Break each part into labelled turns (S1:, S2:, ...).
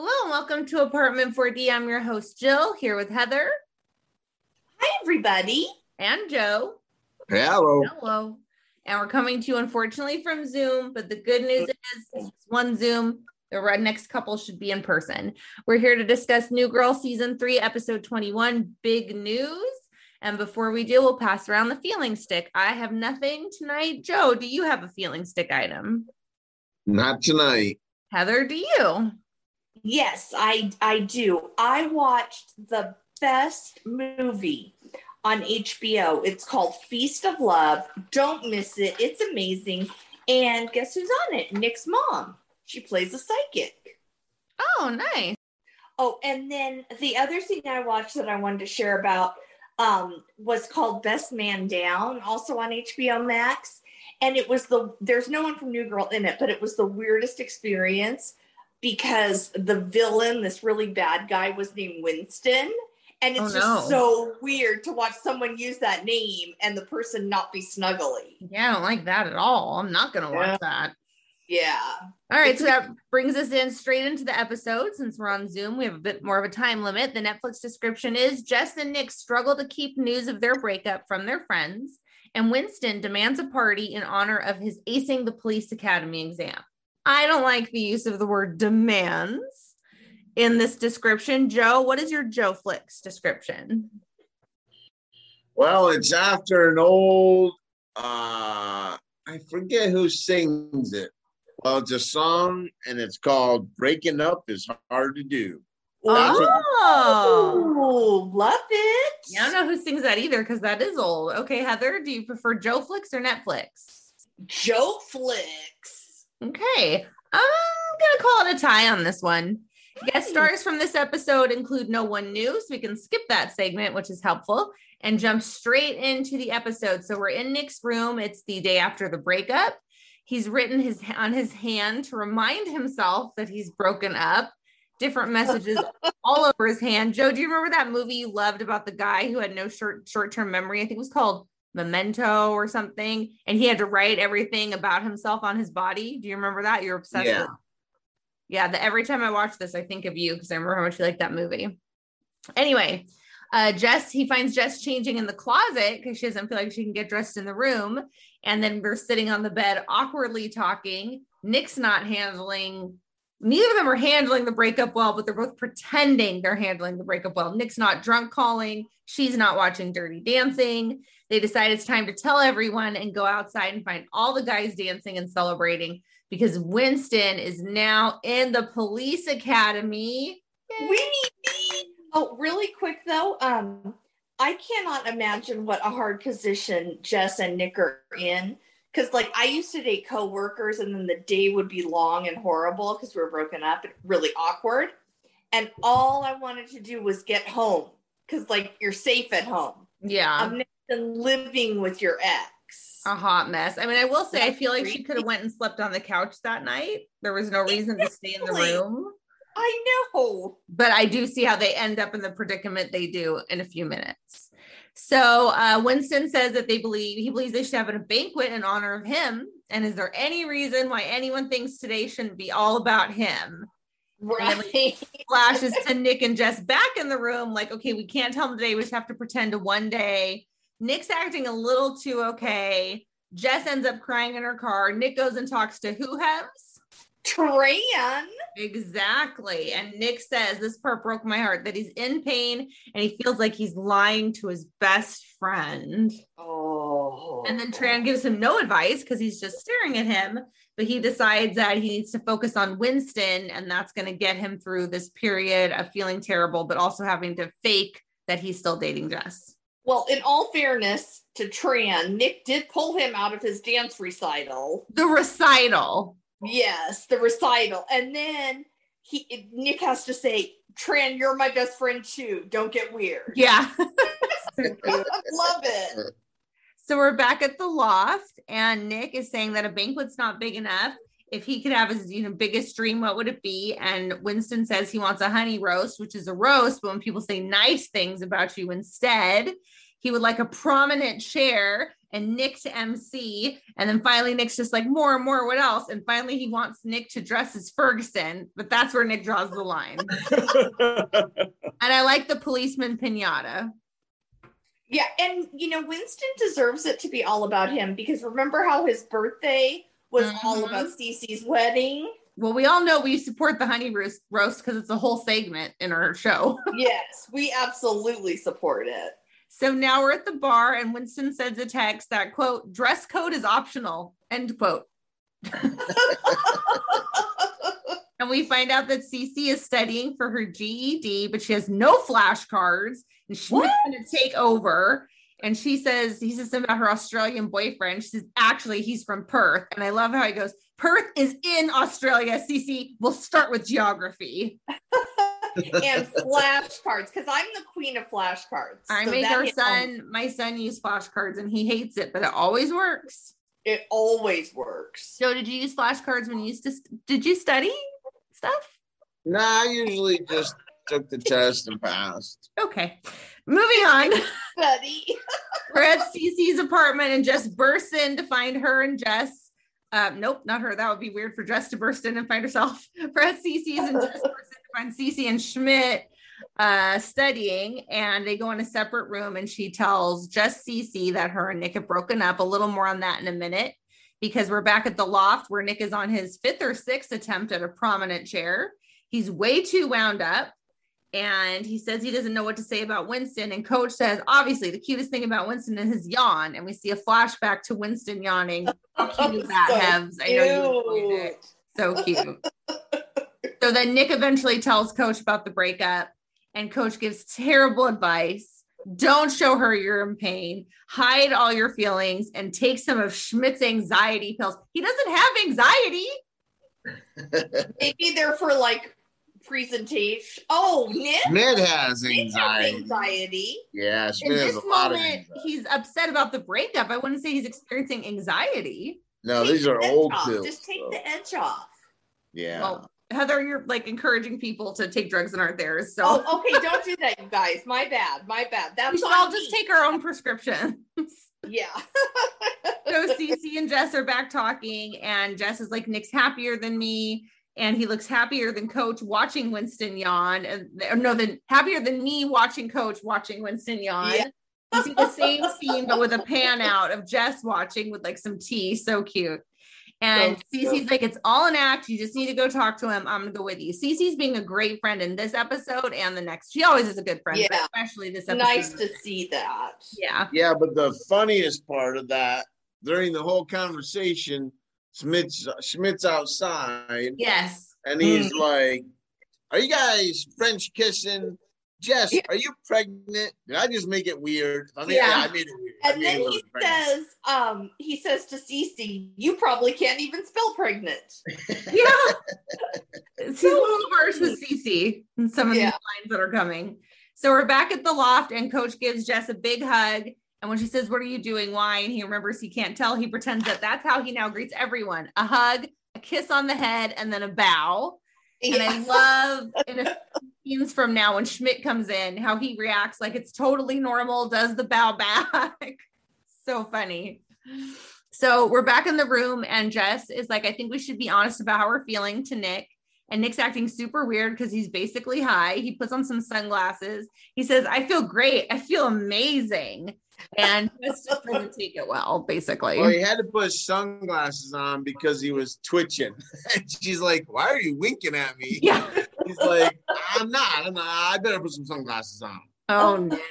S1: Hello and welcome to Apartment 4D. I'm your host, Jill, here with Heather.
S2: Hi, everybody.
S1: And Joe.
S3: Hello.
S1: Hello. And we're coming to you, unfortunately, from Zoom. But the good news is it's one Zoom. The next couple should be in person. We're here to discuss New Girl Season 3, Episode 21 Big News. And before we do, we'll pass around the feeling stick. I have nothing tonight. Joe, do you have a feeling stick item?
S3: Not tonight.
S1: Heather, do you?
S2: Yes, I I do. I watched the best movie on HBO. It's called Feast of Love. Don't miss it. It's amazing. And guess who's on it? Nick's mom. She plays a psychic.
S1: Oh, nice.
S2: Oh, and then the other thing I watched that I wanted to share about um, was called Best Man Down, also on HBO Max. And it was the there's no one from New Girl in it, but it was the weirdest experience because the villain, this really bad guy, was named Winston. And it's
S1: Oh,
S2: just
S1: no.
S2: so weird to watch someone use that name and the person not be snuggly.
S1: Yeah, I don't like that at all. I'm not going to watch
S2: Yeah.
S1: that.
S2: Yeah.
S1: All right, so that brings us in straight into the episode. Since we're on Zoom, we have a bit more of a time limit. The Netflix description is Jess and Nick struggle to keep news of their breakup from their friends, and Winston demands a party in honor of his acing the police academy exam. I don't like the use of the word demands in this description. Joe, what is your Joe Flicks description?
S3: Well, it's after an old uh I forget who sings it. Well, it's a song and it's called Breaking Up is Hard to Do. That's
S1: Oh,
S2: Oh, love it.
S1: yeah, I don't know who sings that either because that is old. Okay, Heather, do you prefer Joe Flicks or Netflix?
S2: Joe Flicks.
S1: Okay. I'm going to call it a tie on this one. Guest stars from this episode include no one new, so we can skip that segment, which is helpful, and jump straight into the episode. So we're in Nick's room. It's the day after the breakup. He's written his on his hand to remind himself that he's broken up. Different messages all over his hand. Joe, do you remember that movie you loved about the guy who had no short short term memory? I think it was called Memento or something, and he had to write everything about himself on his body. Do you remember that? You're obsessed
S3: Yeah.
S1: with. Yeah, the, every time I watch this, I think of you because I remember how much you like that movie. Anyway, uh, Jess, he finds Jess changing in the closet because she doesn't feel like she can get dressed in the room. And then we're sitting on the bed, awkwardly talking. Nick's not handling, neither of them are handling the breakup well, but they're both pretending they're handling the breakup well. Nick's not drunk calling, she's not watching Dirty Dancing. They decide it's time to tell everyone and go outside and find all the guys dancing and celebrating because Winston is now in the police academy.
S2: We need me. Oh, really quick though, um, I cannot imagine what a hard position Jess and Nick are in. Cause like I used to date coworkers and then the day would be long and horrible because we were broken up and really awkward. And all I wanted to do was get home because like you're safe at home.
S1: Yeah.
S2: Imagine living with your ex.
S1: a hot mess. I mean, I will say, I feel like she could have went and slept on the couch that night. There was no reason to stay in the room.
S2: I know.
S1: But I do see how they end up in the predicament they do in a few minutes. So uh, Winston says that they believe he believes they should have a banquet in honor of him. And is there any reason why anyone thinks today shouldn't be all about him?
S2: Right.
S1: Flashes to Nick and Jess back in the room, like, okay, we can't tell them today. We just have to pretend to one day. Nick's acting a little too okay. Jess ends up crying in her car. Nick goes and talks to who has
S2: Tran.
S1: exactly. And Nick says this part broke my heart that he's in pain and he feels like he's lying to his best friend.
S2: Oh.
S1: And then Tran gives him no advice because he's just staring at him. But he decides that he needs to focus on Winston, and that's going to get him through this period of feeling terrible, but also having to fake that he's still dating Jess.
S2: Well, in all fairness to Tran, Nick did pull him out of his dance recital.
S1: The recital.
S2: Yes, the recital. And then he Nick has to say, Tran, you're my best friend too. Don't get weird.
S1: Yeah.
S2: Love it.
S1: So we're back at the loft, and Nick is saying that a banquet's not big enough. If he could have his you know biggest dream, what would it be? And Winston says he wants a honey roast, which is a roast, but when people say nice things about you instead, he would like a prominent chair and Nick to MC. And then finally, Nick's just like, more and more, what else? And finally, he wants Nick to dress as Ferguson, but that's where Nick draws the line. and I like the policeman pinata.
S2: Yeah, and you know, Winston deserves it to be all about him because remember how his birthday was all
S1: Mhm.
S2: about Cece's wedding?
S1: Well, we all know we support the honey roast roast because it's a whole segment in our show.
S2: yes, we absolutely support it.
S1: So now we're at the bar, and Winston sends a text that quote, dress code is optional, end quote. And we find out that Cece is studying for her GED, but she has no flashcards, and she's going to take over. And she says, he says something about her Australian boyfriend. She says, actually, he's from Perth. And I love how he goes, Perth is in Australia. Cece, we'll start with geography.
S2: and flashcards, because I'm the queen of flashcards.
S1: I
S2: So
S1: make
S2: that
S1: our
S2: hit home.
S1: son, my son use flashcards and he hates it, but it always works.
S2: It always works.
S1: So did you use flashcards when you used to, did you study stuff?
S3: nah, I usually just took the test and passed.
S1: Okay. Moving on.
S2: Buddy.
S1: We're at Cece's apartment and Jess bursts in to find her and Jess. Uh, nope, not her. That would be weird for Jess to burst in and find herself. We're at Cece's and Jess bursts in to find Cece and Schmidt uh, studying, and they go in a separate room. And she tells Jess Cece that her and Nick have broken up. A little more on that in a minute because we're back at the loft where Nick is on his fifth or sixth attempt at a prominent chair. He's way too wound up and he says he doesn't know what to say about Winston. And coach says, obviously, the cutest thing about Winston is his yawn. And we see a flashback to Winston yawning. How cute is that,
S2: So
S1: Hebs? I know you enjoyed it. So cute. so then Nick eventually tells coach about the breakup, and coach gives terrible advice. Don't show her you're in pain. Hide all your feelings and take some of Schmidt's anxiety pills. He doesn't have anxiety.
S2: Maybe they're for like presentation. Oh, Nick.
S3: Schmidt has
S2: Nick has
S3: anxiety.
S2: anxiety.
S3: Yeah,
S1: In this
S3: a lot of
S1: moment, he's upset about the breakup. I wouldn't say he's experiencing anxiety.
S3: No,
S2: Take
S3: these
S2: the
S3: are
S2: edge
S3: old
S2: off.
S3: pills.
S2: Just take
S3: so,
S2: the edge off.
S3: Yeah.
S1: Well, Heather, you're like encouraging people to take drugs that aren't theirs. So
S2: Oh, okay. Don't do that, you guys. My bad. My bad. That's
S1: we should
S2: on
S1: all
S2: me.
S1: just take our own prescriptions.
S2: Yeah.
S1: so Cece and Jess are back talking, and Jess is like, Nick's happier than me. And he looks happier than coach watching Winston yawn. And or no, than happier than me watching coach watching Winston yawn.
S2: Yeah.
S1: You see the same scene, but with a pan out of Jess watching with like some tea. So cute. And
S2: So
S1: Cece's
S2: cute.
S1: like, it's all an act. You just need to go talk to him. I'm gonna go with you. Cece's being a great friend in this episode and the next. She always is a good friend, but
S2: Yeah.
S1: especially this episode.
S2: nice to see that.
S1: yeah.
S3: Yeah, but the funniest part of that during the whole conversation, Schmidt's Schmidt's outside
S1: Yes.
S3: and he's like, Are you guys French kissing? Jess,
S2: Yeah.
S3: are you pregnant? Did I just make it weird? I mean,
S1: Yeah.
S3: yeah, I made it weird. I
S2: And then he
S3: pregnant.
S2: says, um, he says to Cece, you probably can't even spell pregnant.
S1: Yeah. He's a little harsh with Cece and some of
S2: Yeah.
S1: these lines that are coming. So we're back at the loft, and Coach gives Jess a big hug. And when she says, What are you doing? Why? And he remembers he can't tell, he pretends that that's how he now greets everyone a hug, a kiss on the head, and then a bow. And I love in a few scenes from now when Schmidt comes in, how he reacts like it's totally normal, does the bow back. so funny. So we're back in the room, and Jess is like, I think we should be honest about how we're feeling to Nick. And Nick's acting super weird because he's basically high. He puts on some sunglasses. He says, I feel great. I feel amazing. And Jess just doesn't take it well, basically.
S3: Well, he had to put sunglasses on because he was twitching. and she's like, Why are you winking at me?
S1: yeah.
S3: He's like, I'm not. I'm not. I better put some sunglasses on.
S1: Oh, Nick.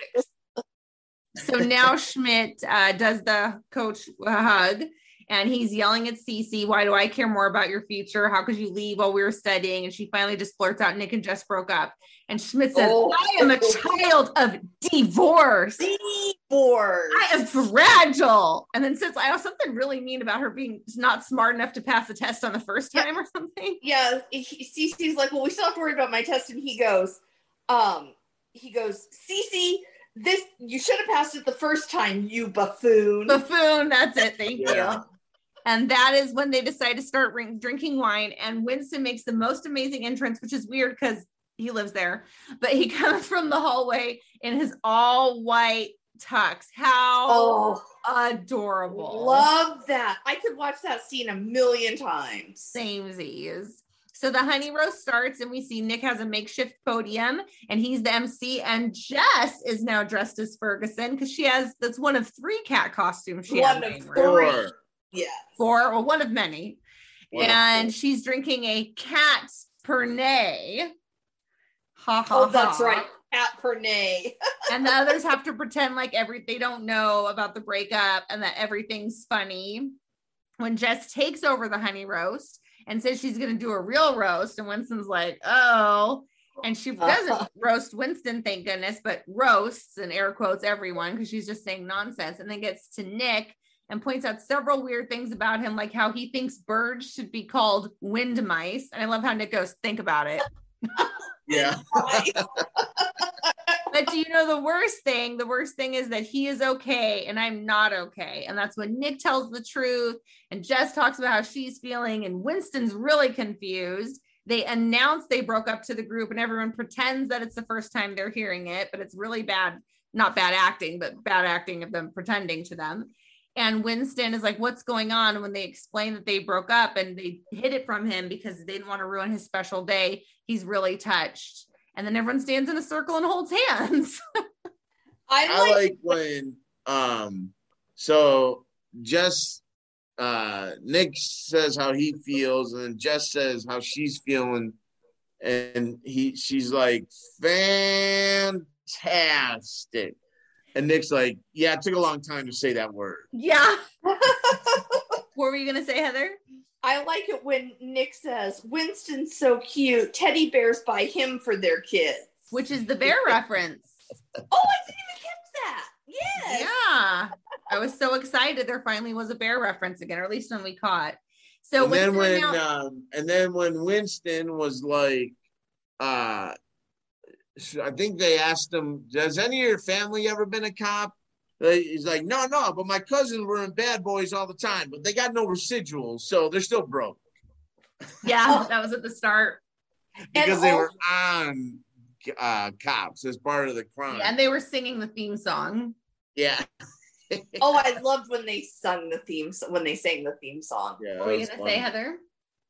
S1: So now Schmidt uh, does the coach hug, and he's yelling at Cece, Why do I care more about your future? How could you leave while we were studying? And she finally just blurts out, Nick and Jess broke up. And Schmidt says,
S2: Oh.
S1: I am a child of divorce.
S2: Divorce.
S1: I am fragile. And then says, I have something really mean about her being not smart enough to pass the test on the first
S2: Yeah.
S1: time or something.
S2: yeah, he, Cece's like, well, we still have to worry about my test, and he goes, um, he goes, Cece, this you should have passed it the first time, you buffoon.
S1: Buffoon, that's it. Thank
S3: Yeah.
S1: you. And that is when they decide to start ring- drinking wine. And Winston makes the most amazing entrance, which is weird because he lives there. But he comes from the hallway in his all white tux. How
S2: oh,
S1: adorable.
S2: love that! I could watch that scene a million times.
S1: Samesies. So the honey roast starts, and we see Nick has a makeshift podium, and he's the MC. And Jess is now dressed as Ferguson because she has that's one of three cat costumes she
S2: One
S1: has.
S2: of three.
S3: Four.
S2: Yeah.
S1: Four, well, one of many.
S3: One
S1: and she's drinking a cat pernay. Ha ha.
S2: Oh, that's
S1: ha.
S2: right. At Pernay.
S1: and the others have to pretend like every they don't know about the breakup and that everything's funny. When Jess takes over the honey roast and says she's going to do a real roast, and Winston's like, "Oh," and she doesn't roast Winston, thank goodness, but roasts and air quotes everyone because she's just saying nonsense, and then gets to Nick and points out several weird things about him, like how he thinks birds should be called wind mice, and I love how Nick goes, "Think about it."
S3: Yeah.
S1: But do you know the worst thing? The worst thing is that he is okay and I'm not okay. And that's when Nick tells the truth and Jess talks about how she's feeling and Winston's really confused. They announce they broke up to the group and everyone pretends that it's the first time they're hearing it, but it's really bad, not bad acting, but bad acting of them pretending to them. And Winston is like, What's going on? When they explain that they broke up and they hid it from him because they didn't want to ruin his special day, he's really touched. And then everyone stands in a circle and holds hands.
S2: I
S3: I
S2: like,
S3: like when um so Jess uh Nick says how he feels and then Jess says how she's feeling and he she's like fantastic and Nick's like yeah it took a long time to say that word
S1: Yeah. what were you gonna say, Heather?
S2: I like it when Nick says, Winston's so cute. Teddy bears buy him for their kids.
S1: Which is the bear reference.
S2: Oh, I didn't even catch that. Yes.
S1: Yeah. I was so excited there finally was a bear reference again, or at least when we caught. So
S3: and then when
S1: announced-
S3: um and then when Winston was like uh I think they asked him, "Has any of your family ever been a cop?" Uh, He's like, "No, no, but my cousins were in Bad Boys all the time, but they got no residuals, so they're still broke
S1: yeah, that was at the start.
S3: because they were on uh, cops as part of the crime."
S1: Yeah, and they were singing the theme song.
S3: Yeah,
S2: Oh, I loved when they sung the theme when they sang the theme song.
S3: yeah.
S1: What were you gonna say, Heather?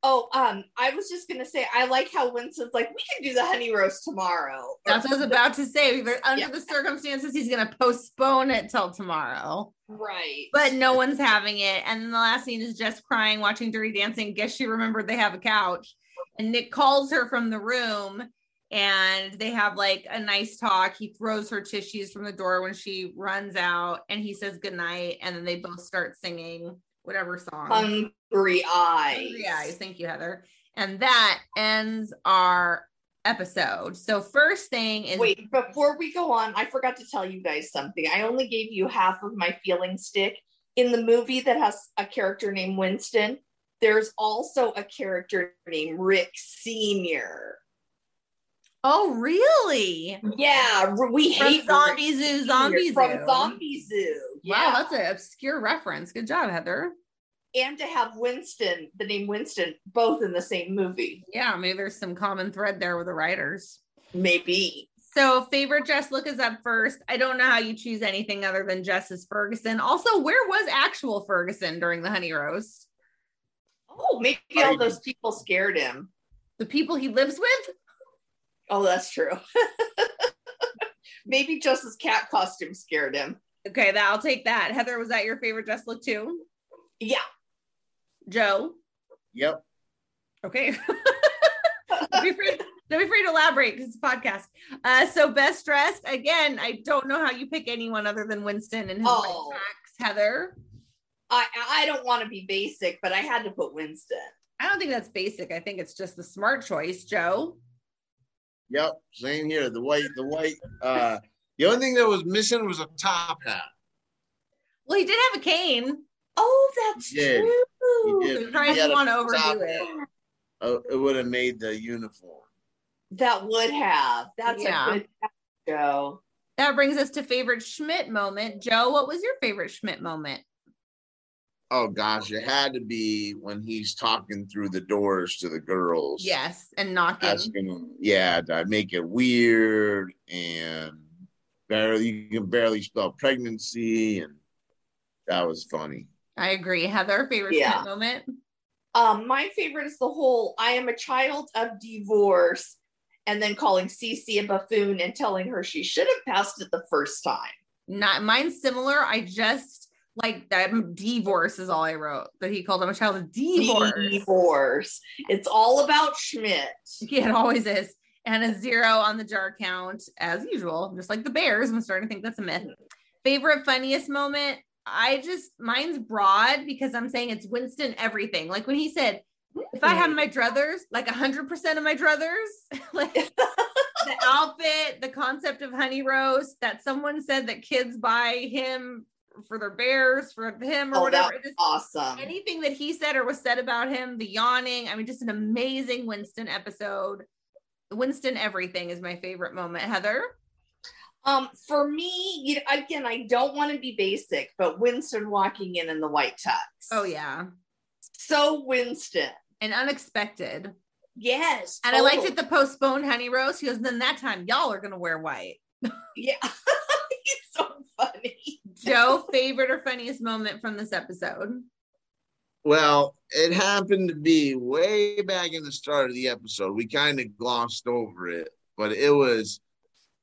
S2: Oh, um, I was just gonna say I like how Winston's like, we can do the honey roast tomorrow.
S1: That's what I was about to say. But Under
S2: Yeah.
S1: the circumstances, he's gonna postpone it till tomorrow.
S2: right.
S1: But no one's having it. And then the last scene is Jess crying, watching Dirty Dancing. Guess she remembered they have a couch. And Nick calls her from the room and they have like a nice talk. He throws her tissues from the door when she runs out and he says goodnight. And then they both start singing whatever song.
S2: hungry eyes.
S1: Hungry Eyes. Thank you, Heather. And that ends our episode. So, first thing is
S2: Wait, before we go on, I forgot to tell you guys something. I only gave you half of my feeling stick. In the movie that has a character named Winston, there's also a character named Rick Sr.
S1: oh, really?
S2: Yeah, we
S1: From
S2: hate
S1: Zombie Zoo,
S2: Sr.
S1: Zombie
S2: from
S1: Zoo.
S2: Zombie Zoo.
S1: Wow, that's an obscure reference. Good job, Heather.
S2: and to have Winston, the name Winston, both in the same movie,
S1: Yeah, maybe there's some common thread there with the writers.
S2: maybe.
S1: So, favorite Jess look is up first. I don't know how you choose anything other than Jess's Ferguson. Also, where was actual Ferguson during the honey roast?
S2: Oh, maybe all those people scared him.
S1: The people he lives with?
S2: Oh, that's true. maybe just his cat costume scared him.
S1: Okay, that I'll take that. Heather, was that your favorite dress look too?
S2: Yeah.
S1: Joe?
S3: Yep.
S1: Okay. don't, be afraid, don't be afraid to elaborate because it's a podcast. Uh, so best dressed again. I don't know how you pick anyone other than Winston and his
S2: Oh.
S1: white. Heather.
S2: I I don't want to be basic, but I had to put Winston.
S1: I don't think that's basic. I think it's just the smart choice, Joe.
S3: Yep, same here. The white, the white. Uh, the only thing that was missing was a top hat.
S1: Well, he did have a cane.
S2: Oh, that's
S3: He did.
S2: true.
S3: He did.
S1: He probably
S3: had a
S1: want to overdo
S3: top
S1: it.
S3: hat. Uh, it would have made the uniform.
S2: That would have. That's
S1: Yeah.
S2: a good show.
S1: That brings us to favorite Schmidt moment. Joe, what was your favorite Schmidt moment?
S3: Oh gosh, it had to be when he's talking through the doors to the girls.
S1: Yes, and knocking.
S3: asking them, yeah, to make it weird and barely you can barely spell pregnancy, and that was funny.
S1: I agree. Heather, favorite
S2: Yeah.
S1: Moment?
S2: Um, my favorite is the whole I am a child of divorce and then calling Cece a buffoon and telling her she should have passed it the first time.
S1: Not mine's similar. I just like that divorce is all I wrote. That he called him a child of divorce.
S2: Divorce. It's all about Schmidt.
S1: Yeah, it always is. And a zero on the jar count, as usual, just like the Bears. I'm starting to think that's a myth. Favorite funniest moment? I just mine's broad because I'm saying it's Winston everything. Like when he said, if I had my druthers, like hundred percent of my druthers, like the outfit, the concept of honey roast that someone said that kids buy him for their bears, for him or
S2: Oh,
S1: whatever. just-
S2: awesome.
S1: anything that he said or was said about him, the yawning. I mean, just an amazing Winston episode. Winston everything is my favorite moment. Heather,
S2: Um, for me, you know, again, I don't want to be basic, but Winston walking in in the white tux.
S1: oh yeah,
S2: So Winston.
S1: and unexpected.
S2: Yes.
S1: And I liked it the postponed honey roast. He goes, then that time y'all are gonna wear white.
S2: Yeah. He's so funny.
S1: Joe, favorite or funniest moment from this episode?
S3: Well, it happened to be way back in the start of the episode. We kind of glossed over it, but it was,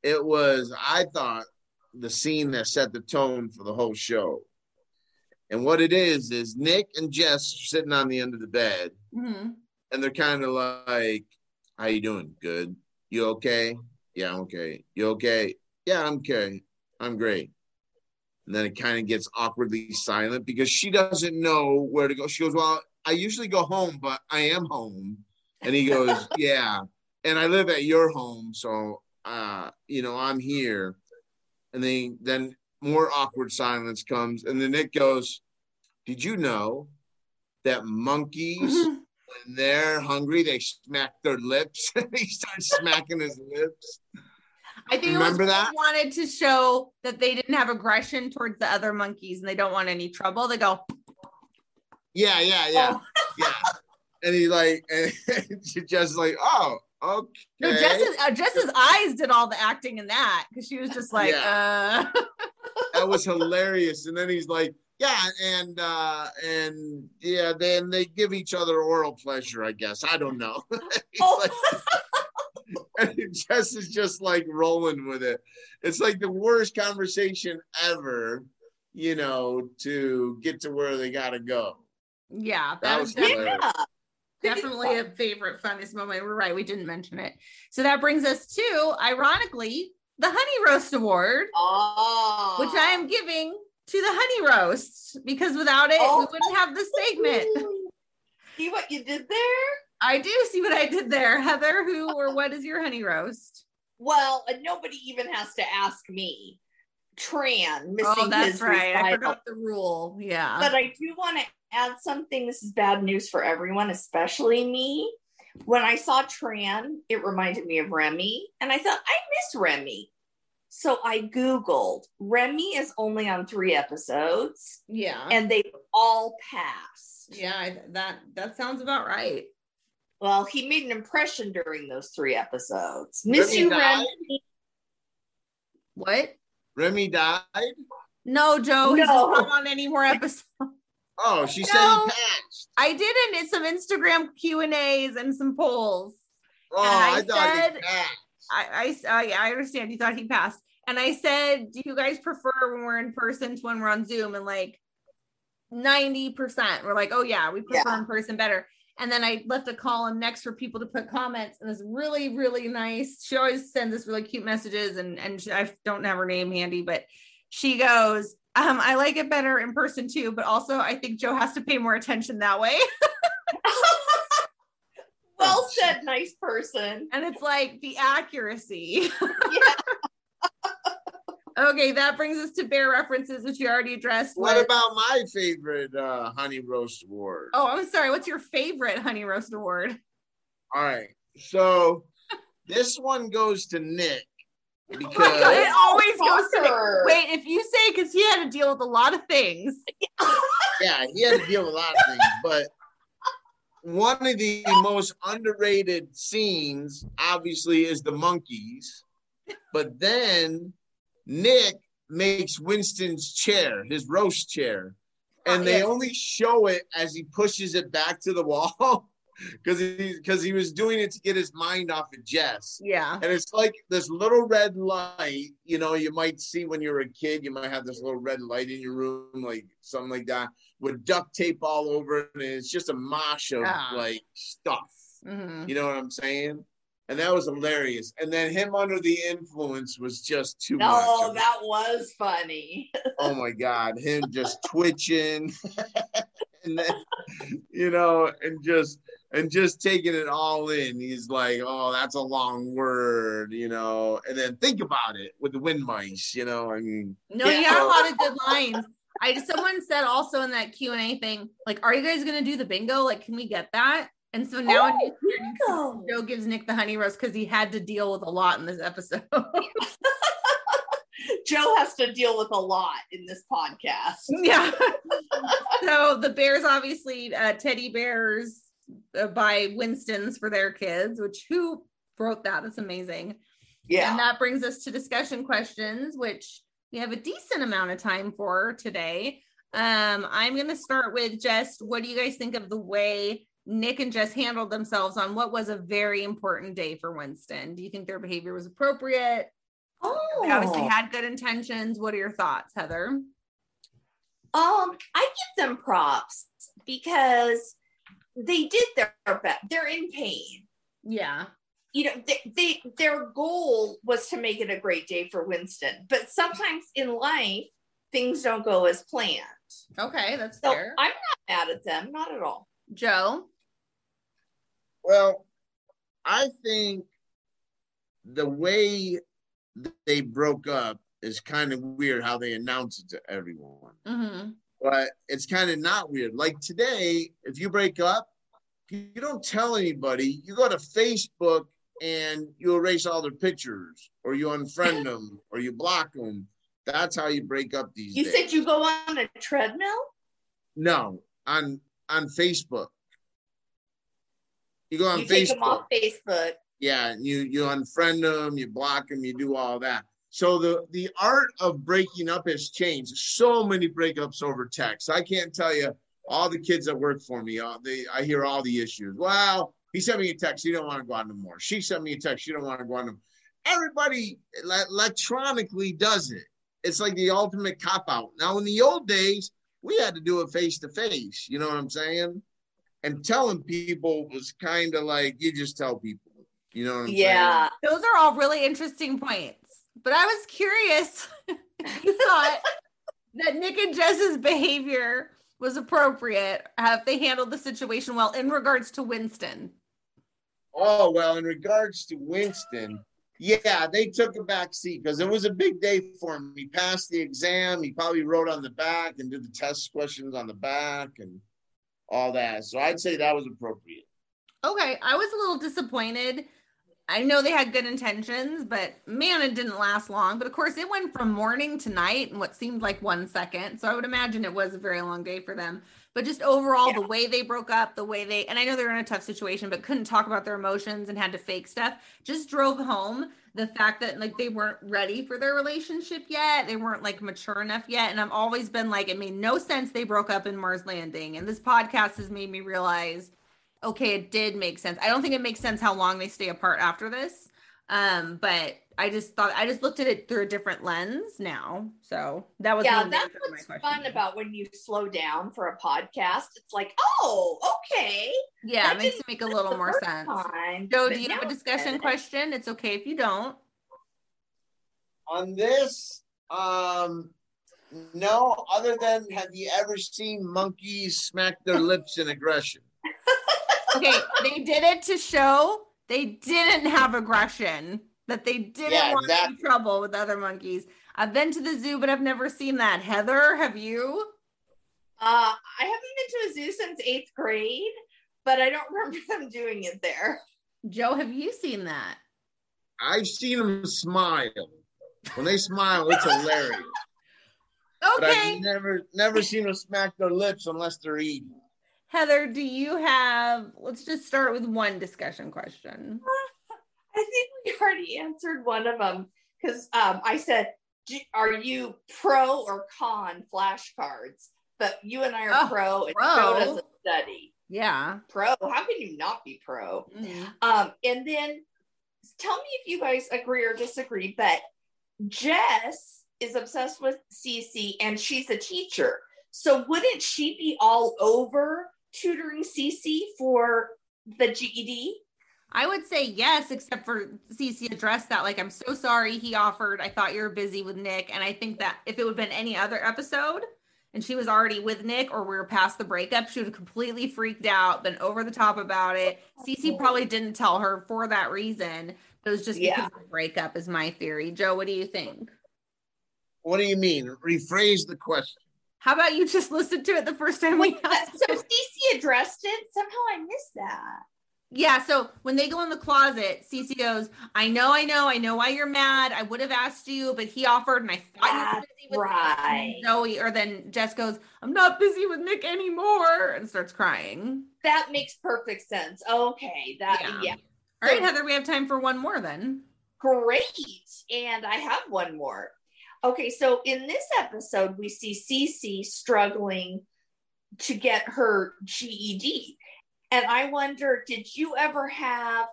S3: it was, I thought, the scene that set the tone for the whole show. And what it is is Nick and Jess are sitting on the end of the bed,
S1: Mhm.
S3: and they're kind of like, "How you doing? Good. You okay? Yeah, I'm okay. You okay? Yeah, I'm okay. I'm great." And then it kind of gets awkwardly silent because she doesn't know where to go. She goes, "Well, I usually go home, but I am home." And he goes, "Yeah, and I live at your home, so uh, you know, I'm here." And then then more awkward silence comes, and then Nick goes, "Did you know that monkeys?" They're hungry, they smack their lips. he starts smacking his lips.
S1: I think
S3: Remember that?
S1: wanted to show that they didn't have aggression towards the other monkeys and they don't want any trouble. They go,
S3: Yeah, yeah, yeah,
S2: Oh.
S3: yeah. And he like, and she just like, oh, okay.
S1: no, Jess's, uh, Jess's eyes did all the acting in that because she was just like, uh,
S3: that was hilarious. And then he's like, yeah, and uh and yeah, then they give each other oral pleasure, I guess. I don't know. He's
S2: Oh.
S3: like- and Jess is just like rolling with it. It's like the worst conversation ever, you know, to get to where they gotta go.
S1: yeah,
S3: That
S1: that
S3: was
S1: was definitely,
S3: hilarious.
S2: Yeah.
S1: definitely a favorite, funniest moment. We're right. We didn't mention it. So that brings us to, ironically, the Honey Roast Award,
S2: Oh.
S1: which I am giving to the Honey Roast because without it,
S2: Oh.
S1: we wouldn't have this segment.
S2: See what you did there?
S1: I do see what I did there. Heather, who or what is your Honey Roast?
S2: Well, and nobody even has to ask me. Tran missing
S1: Oh, that's right. I forgot the rule. Yeah.
S2: But I do want to add something. This is bad news for everyone, especially me. When I saw Tran, it reminded me of Remy, and I thought I miss Remy. So I Googled. Remy is only on three episodes,
S1: yeah.
S2: and they all passed.
S1: yeah, that that sounds about right.
S2: Well, he made an impression during those three episodes. Miss
S3: Remy
S2: you,
S3: died?
S2: Remy.
S1: What?
S3: Remy died.
S1: No, Joe, he's
S2: No.
S1: just not on any more episodes.
S3: Oh, she said
S1: No.
S3: he passed.
S1: I did in some Instagram Q and A's and some polls.
S3: Oh,
S1: And I
S3: I, thought
S1: said-
S3: he passed.
S1: I, I, I understand you thought he passed, and I said, do you guys prefer when we're in person to when we're on Zoom? And like ninety percent were like, oh yeah, we prefer
S2: Yeah.
S1: in person better. And then I left a column next for people to put comments, and it's really really nice. She always sends us really cute messages, and and she, I don't have her name handy, but she goes, Um, I like it better in person too, but also I think Joe has to pay more attention that way.
S2: well said, nice person.
S1: and it's like the accuracy. Okay, that brings us to bear references, which you already addressed.
S3: What
S1: with-
S3: about my favorite uh, honey roast award?
S1: Oh, I'm sorry. What's your favorite honey roast award?
S3: All right. So this one goes to Nick
S1: Oh
S3: because
S1: my God, it always goes to Nick. Wait, if you say because he had to deal with a lot of things.
S3: yeah, he had to deal with a lot of things, but one of the most underrated scenes, obviously, is the monkeys. But then Nick makes Winston's chair, his roast chair, and oh, they
S2: Yes.
S3: only show it as he pushes it back to the wall because he because he was doing it to get his mind off of Jess.
S1: Yeah.
S3: And it's like this little red light, you know, you might see when you're a kid, you might have this little red light in your room, like something like that, with duct tape all over it. And it's just a mosh of
S1: Ah.
S3: like stuff.
S1: Mhm.
S3: You know what I'm saying? And that was hilarious. And then him under the influence was just too
S2: No,
S3: much.
S2: that was funny.
S3: oh my God. Him just twitching. and then, you know, and just and just taking it all in. He's like, oh, that's a long word, you know. And then think about it with the wind mice, you know. I mean,
S1: No,
S2: Yeah.
S1: you had a lot of good lines. I just someone said also in that Q and A thing, like, "Are you guys gonna do the bingo? Like, can we get that?" And so now
S2: Oh, bingo.
S1: Joe gives Nick the honey roast because he had to deal with a lot in this episode.
S2: Joe has to deal with a lot in this podcast.
S1: yeah. so the bears obviously uh, teddy bears buy Winston's for their kids, which who wrote that? That's amazing.
S2: Yeah.
S1: And that brings us to discussion questions, which we have a decent amount of time for today. Um, I'm going to start with just what do you guys think of the way Nick and Jess handled themselves on what was a very important day for Winston? Do you think their behavior was appropriate?
S2: oh.
S1: They obviously had good intentions. What are your thoughts, Heather?
S2: Um, I give them props because they did their best. They're in pain.
S1: Yeah.
S2: You know, they, they their goal was to make it a great day for Winston, but sometimes in life things don't go as planned.
S1: Okay, that's
S2: So
S1: fair.
S2: I'm not mad at them, not at all.
S1: Joe.
S3: well, I think the way they broke up is kind of weird how they announced it to everyone.
S1: Mm-hmm.
S3: But it's kind of not weird. Like today, if you break up, you don't tell anybody. You go to Facebook and you erase all their pictures, or you unfriend them, or you block them. That's how you break up these
S2: You
S3: days.
S2: said you go on a treadmill?
S3: no on on Facebook. You go on
S2: you take them
S3: Facebook.
S2: off Facebook.
S3: Yeah, you you unfriend them, you block them, you do all that. So the the art of breaking up has changed. So many breakups over text. I can't tell you all the kids that work for me. Uh, they I hear all the issues. Well, he sent me a text. He don't want to go out no more. She sent me a text. She don't want to go out no. Everybody electronically does it. It's like the ultimate cop out. Now, in the old days, we had to do it face to face. You know what I'm saying? And telling people was kind of like you just tell people. You know what I'm saying?
S2: Yeah.
S1: Those are all really interesting points. But I was curious you thought that Nick and Jess's behavior was appropriate. Have they handled the situation well in regards to Winston?
S3: Oh well, in regards to Winston, yeah, they took a back seat because it was a big day for him. He passed the exam. He probably wrote on the back and did the test questions on the back and all that. So I'd say that was appropriate.
S1: Okay, I was a little disappointed. I know they had good intentions, but man, it didn't last long. But of course, it went from morning to night in what seemed like one second. So I would imagine it was a very long day for them. But just overall,
S2: Yeah.
S1: the way they broke up, the way they, and I know they were in a tough situation, but couldn't talk about their emotions and had to fake stuff, just drove home the fact that like they weren't ready for their relationship yet. They weren't like mature enough yet. And I've always been like, it made no sense they broke up in Mars Landing. And this podcast has made me realize okay, it did make sense. I don't think it makes sense how long they stay apart after this. Um, but I just thought I just looked at it through a different lens now. So that was
S2: Yeah, that's
S1: answer my
S2: what's fun about when you slow down for a podcast. It's like, oh, okay.
S1: yeah,
S2: that
S1: it makes it make a little more sense.
S2: time,
S1: Joe, do you have a discussion
S2: it-
S1: question? It's okay if you don't.
S3: On this, um, No, other than have you ever seen monkeys smack their lips in aggression?
S1: Okay, they did it to show they didn't have aggression, that they didn't
S3: Yeah,
S1: want
S3: that-
S1: any trouble with other monkeys. I've been to the zoo, but I've never seen that. Heather, have you?
S2: Uh, I haven't been to a zoo since eighth grade, but I don't remember them doing it there.
S1: Joe, have you seen that?
S3: I've seen them smile. When they smile, it's hilarious. But
S1: Okay.
S3: I've never never seen them smack their lips unless they're eating.
S1: Heather, do you have, let's just start with one discussion question.
S2: I think we already answered one of them because um, I said, "Are you pro or con flashcards?" But you and I are
S1: Oh,
S2: pro, and
S1: pro.
S2: Doesn't study.
S1: Yeah.
S2: Pro? How can you not be pro?
S1: Mhm.
S2: Um, and then tell me if you guys agree or disagree, but Jess is obsessed with Cece and she's a teacher. So wouldn't she be all over tutoring Cece for the GED?
S1: I would say yes, except for Cece addressed that. Like, I'm so sorry he offered. I thought you were busy with Nick. And I think that if it would have been any other episode and she was already with Nick or we were past the breakup, she would have completely freaked out, been over the top about it. Cece oh. probably didn't tell her for that reason. It was just
S2: Yeah.
S1: because of the breakup, is my theory. Joe, what do you think?
S3: What do you mean? Rephrase the question.
S1: How about you just listen to it the first time we
S2: Wait, that-
S1: asked
S2: so? Cece addressed it. Somehow I missed that.
S1: Yeah, so when they go in the closet, Cece goes, I know, I know, I know why you're mad. I would have asked you, but he offered and I thought you were busy with
S2: right.
S1: Nick. Zoe, or then Jess goes, I'm not busy with Nick anymore and starts crying.
S2: That makes perfect sense. Okay, that
S1: Yeah.
S2: yeah.
S1: All right, Heather, we have time for one more then.
S2: Great. And I have one more. Okay, so in this episode, we see Cece struggling to get her GED. And I wonder, did you ever have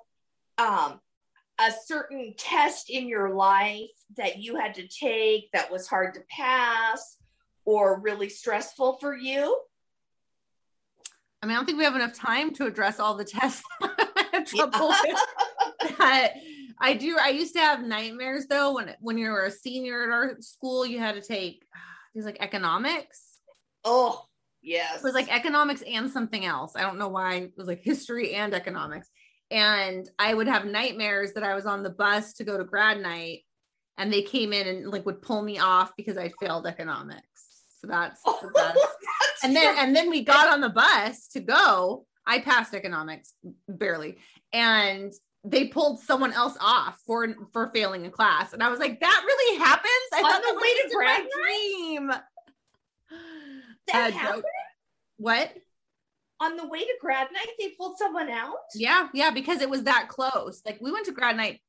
S2: um, a certain test in your life that you had to take that was hard to pass or really stressful for you?
S1: I mean, I don't think we have enough time to address all the tests I have trouble with. But I do. I used to have nightmares though. When when you were a senior at our school, you had to take these like economics.
S2: Oh, yes.
S1: It was like economics and something else. I don't know why it was like history and economics. And I would have nightmares that I was on the bus to go to grad night and they came in and like would pull me off because I failed economics. So that's oh, the best.
S2: That's
S1: And then and then we got on the bus to go. I passed economics barely. And they pulled someone else off for for failing a class. And I was like, that really happens? I
S2: On
S1: thought
S2: the
S1: that
S2: way to
S1: was my
S2: grad
S1: dream.
S2: that
S1: Uh,
S2: happened?
S1: What?
S2: on the way to grad night they pulled someone out
S1: Yeah, yeah, because it was that close. Like we went to grad night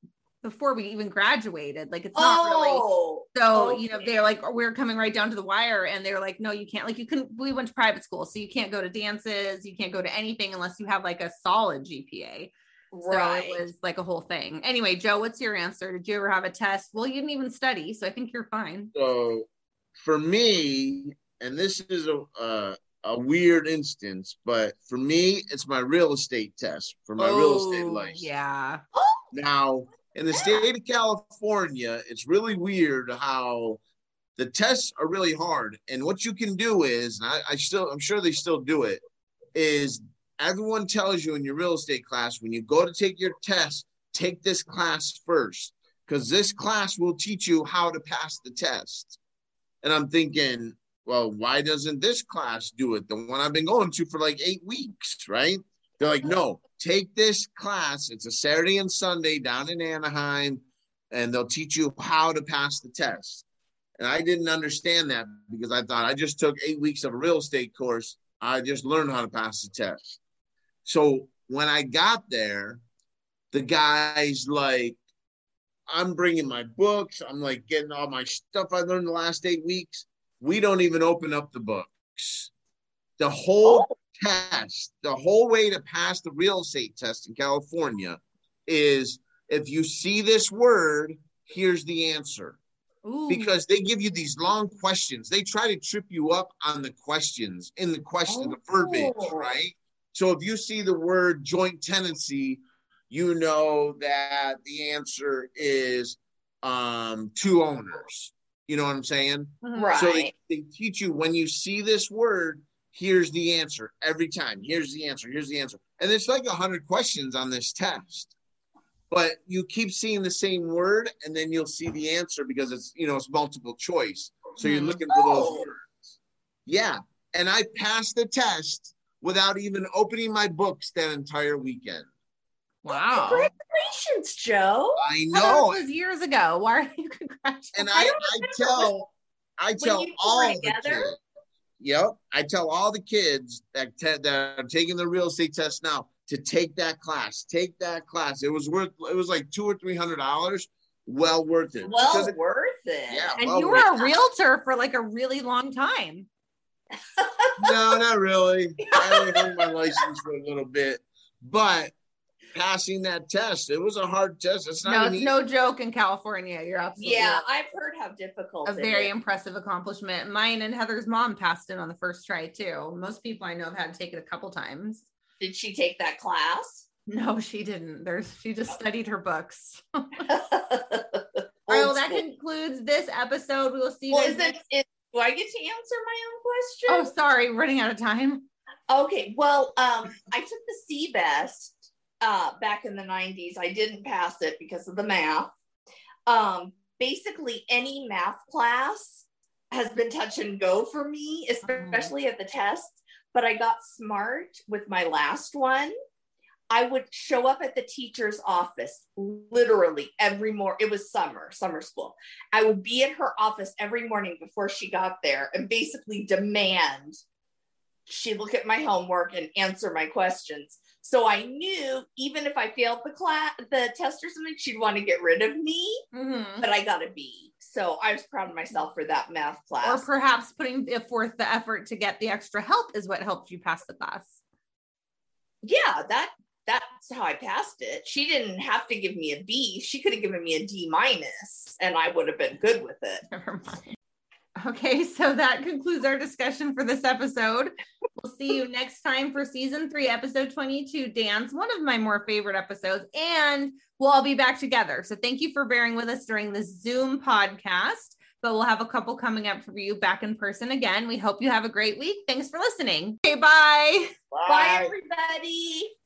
S1: before we even graduated. Like it's not really
S2: oh
S1: so you know, they're like, we are coming right down to the wire, and they're like, no, you can't. Like you couldn't. We went to private school, so you can't go to dances, you can't go to anything unless you have like a solid GPA.
S2: Right
S1: So it was like a whole thing. Anyway, Joe, what's your answer? Did you ever have a test? Well, you didn't even study, so I think you're fine.
S3: So for me, and this is a uh, a weird instance, but for me, it's my real estate test for my real estate
S1: Oh,
S3: license.
S1: Yeah.
S3: Now, in the state of California, it's really weird how the tests are really hard. And what you can do is, and I, I still, I'm sure they still do it, is everyone tells you in your real estate class when you go to take your test, take this class first, because this class will teach you how to pass the test. And I'm thinking, well, why doesn't this class do it? The one I've been going to for like eight weeks, right? They're like, no, take this class. It's a Saturday and Sunday down in Anaheim, and they'll teach you how to pass the test. And I didn't understand that because I thought I just took eight weeks of a real estate course. I just learned how to pass the test. So when I got there, the guy's like, I'm bringing my books. I'm like getting all my stuff I learned the last eight weeks. We don't even open up the books. The whole oh. test, the whole way to pass the real estate test in California is if you see this word, here's the answer.
S1: Ooh.
S3: Because they give you these long questions. They try to trip you up on the questions in the question, the verbiage,
S2: Oh.
S3: right? So if you see the word joint tenancy, you know that the answer is um, two owners. You know what I'm saying?
S2: Right.
S3: So they, they teach you when you see this word, here's the answer every time. Here's the answer. Here's the answer. And it's like a hundred questions on this test. But you keep seeing the same word and then you'll see the answer because it's you know it's multiple choice. So you're
S1: Hmm.
S3: looking for those words. Yeah. And I passed the test without even opening my books that entire weekend.
S1: Wow.
S2: Congratulations, Joe.
S3: I know.
S1: This was years ago. Why are you congratulating?
S3: and I, I tell I tell all the kids. Yep, I tell all the kids that te- that are taking the real estate test now to take that class. Take that class. It was worth. It was like two or three hundred dollars. Well worth it.
S2: Well
S3: it-
S2: worth it.
S3: Yeah.
S1: and
S3: well
S1: you were a realtor for like a really long time.
S3: No, not really. I only had my license for a little bit, but passing that test, it was a hard test. It's not
S1: No, it's
S3: easy-
S1: no joke in California. You're absolutely
S2: Yeah,
S1: right.
S2: I've heard how difficult
S1: a very
S2: is.
S1: impressive accomplishment. Mine and Heather's mom passed it on the first try too. Most people I know have had to take it a couple times.
S2: Did she take that class?
S1: No, she didn't. There's she just studied her books. All
S2: Old
S1: right, well, that concludes this episode. We will see you
S2: well,
S1: guys
S2: is it,
S1: next-
S2: is, do I get to answer my own question?
S1: Oh, sorry, running out of time.
S2: Okay, well, um, I took the CBEST uh, back in the 90s. I didn't pass it because of the math. Um, basically, any math class has been touch and go for me, especially at the test. But I got smart with my last one. I would show up at the teacher's office literally every morning. It was summer, summer school. I would be in her office every morning before she got there and basically demand she look at my homework and answer my questions. So I knew even if I failed the class, the test or something, she'd want to get rid of me,
S1: Mhm.
S2: but I got a B. So I was proud of myself for that math class.
S1: Or perhaps putting forth the effort to get the extra help is what helped you pass the class.
S2: yeah, that that's how I passed it. She didn't have to give me a B. She could have given me a D minus and I would have been good with it.
S1: Never mind. Okay, so that concludes our discussion for this episode. We'll see you next time for season three, episode 22. Dance, one of my more favorite episodes, and we'll all be back together. So thank you for bearing with us during this Zoom podcast. But we'll have a couple coming up for you back in person again. We hope you have a great week. Thanks for listening. Okay, bye.
S2: Bye everybody.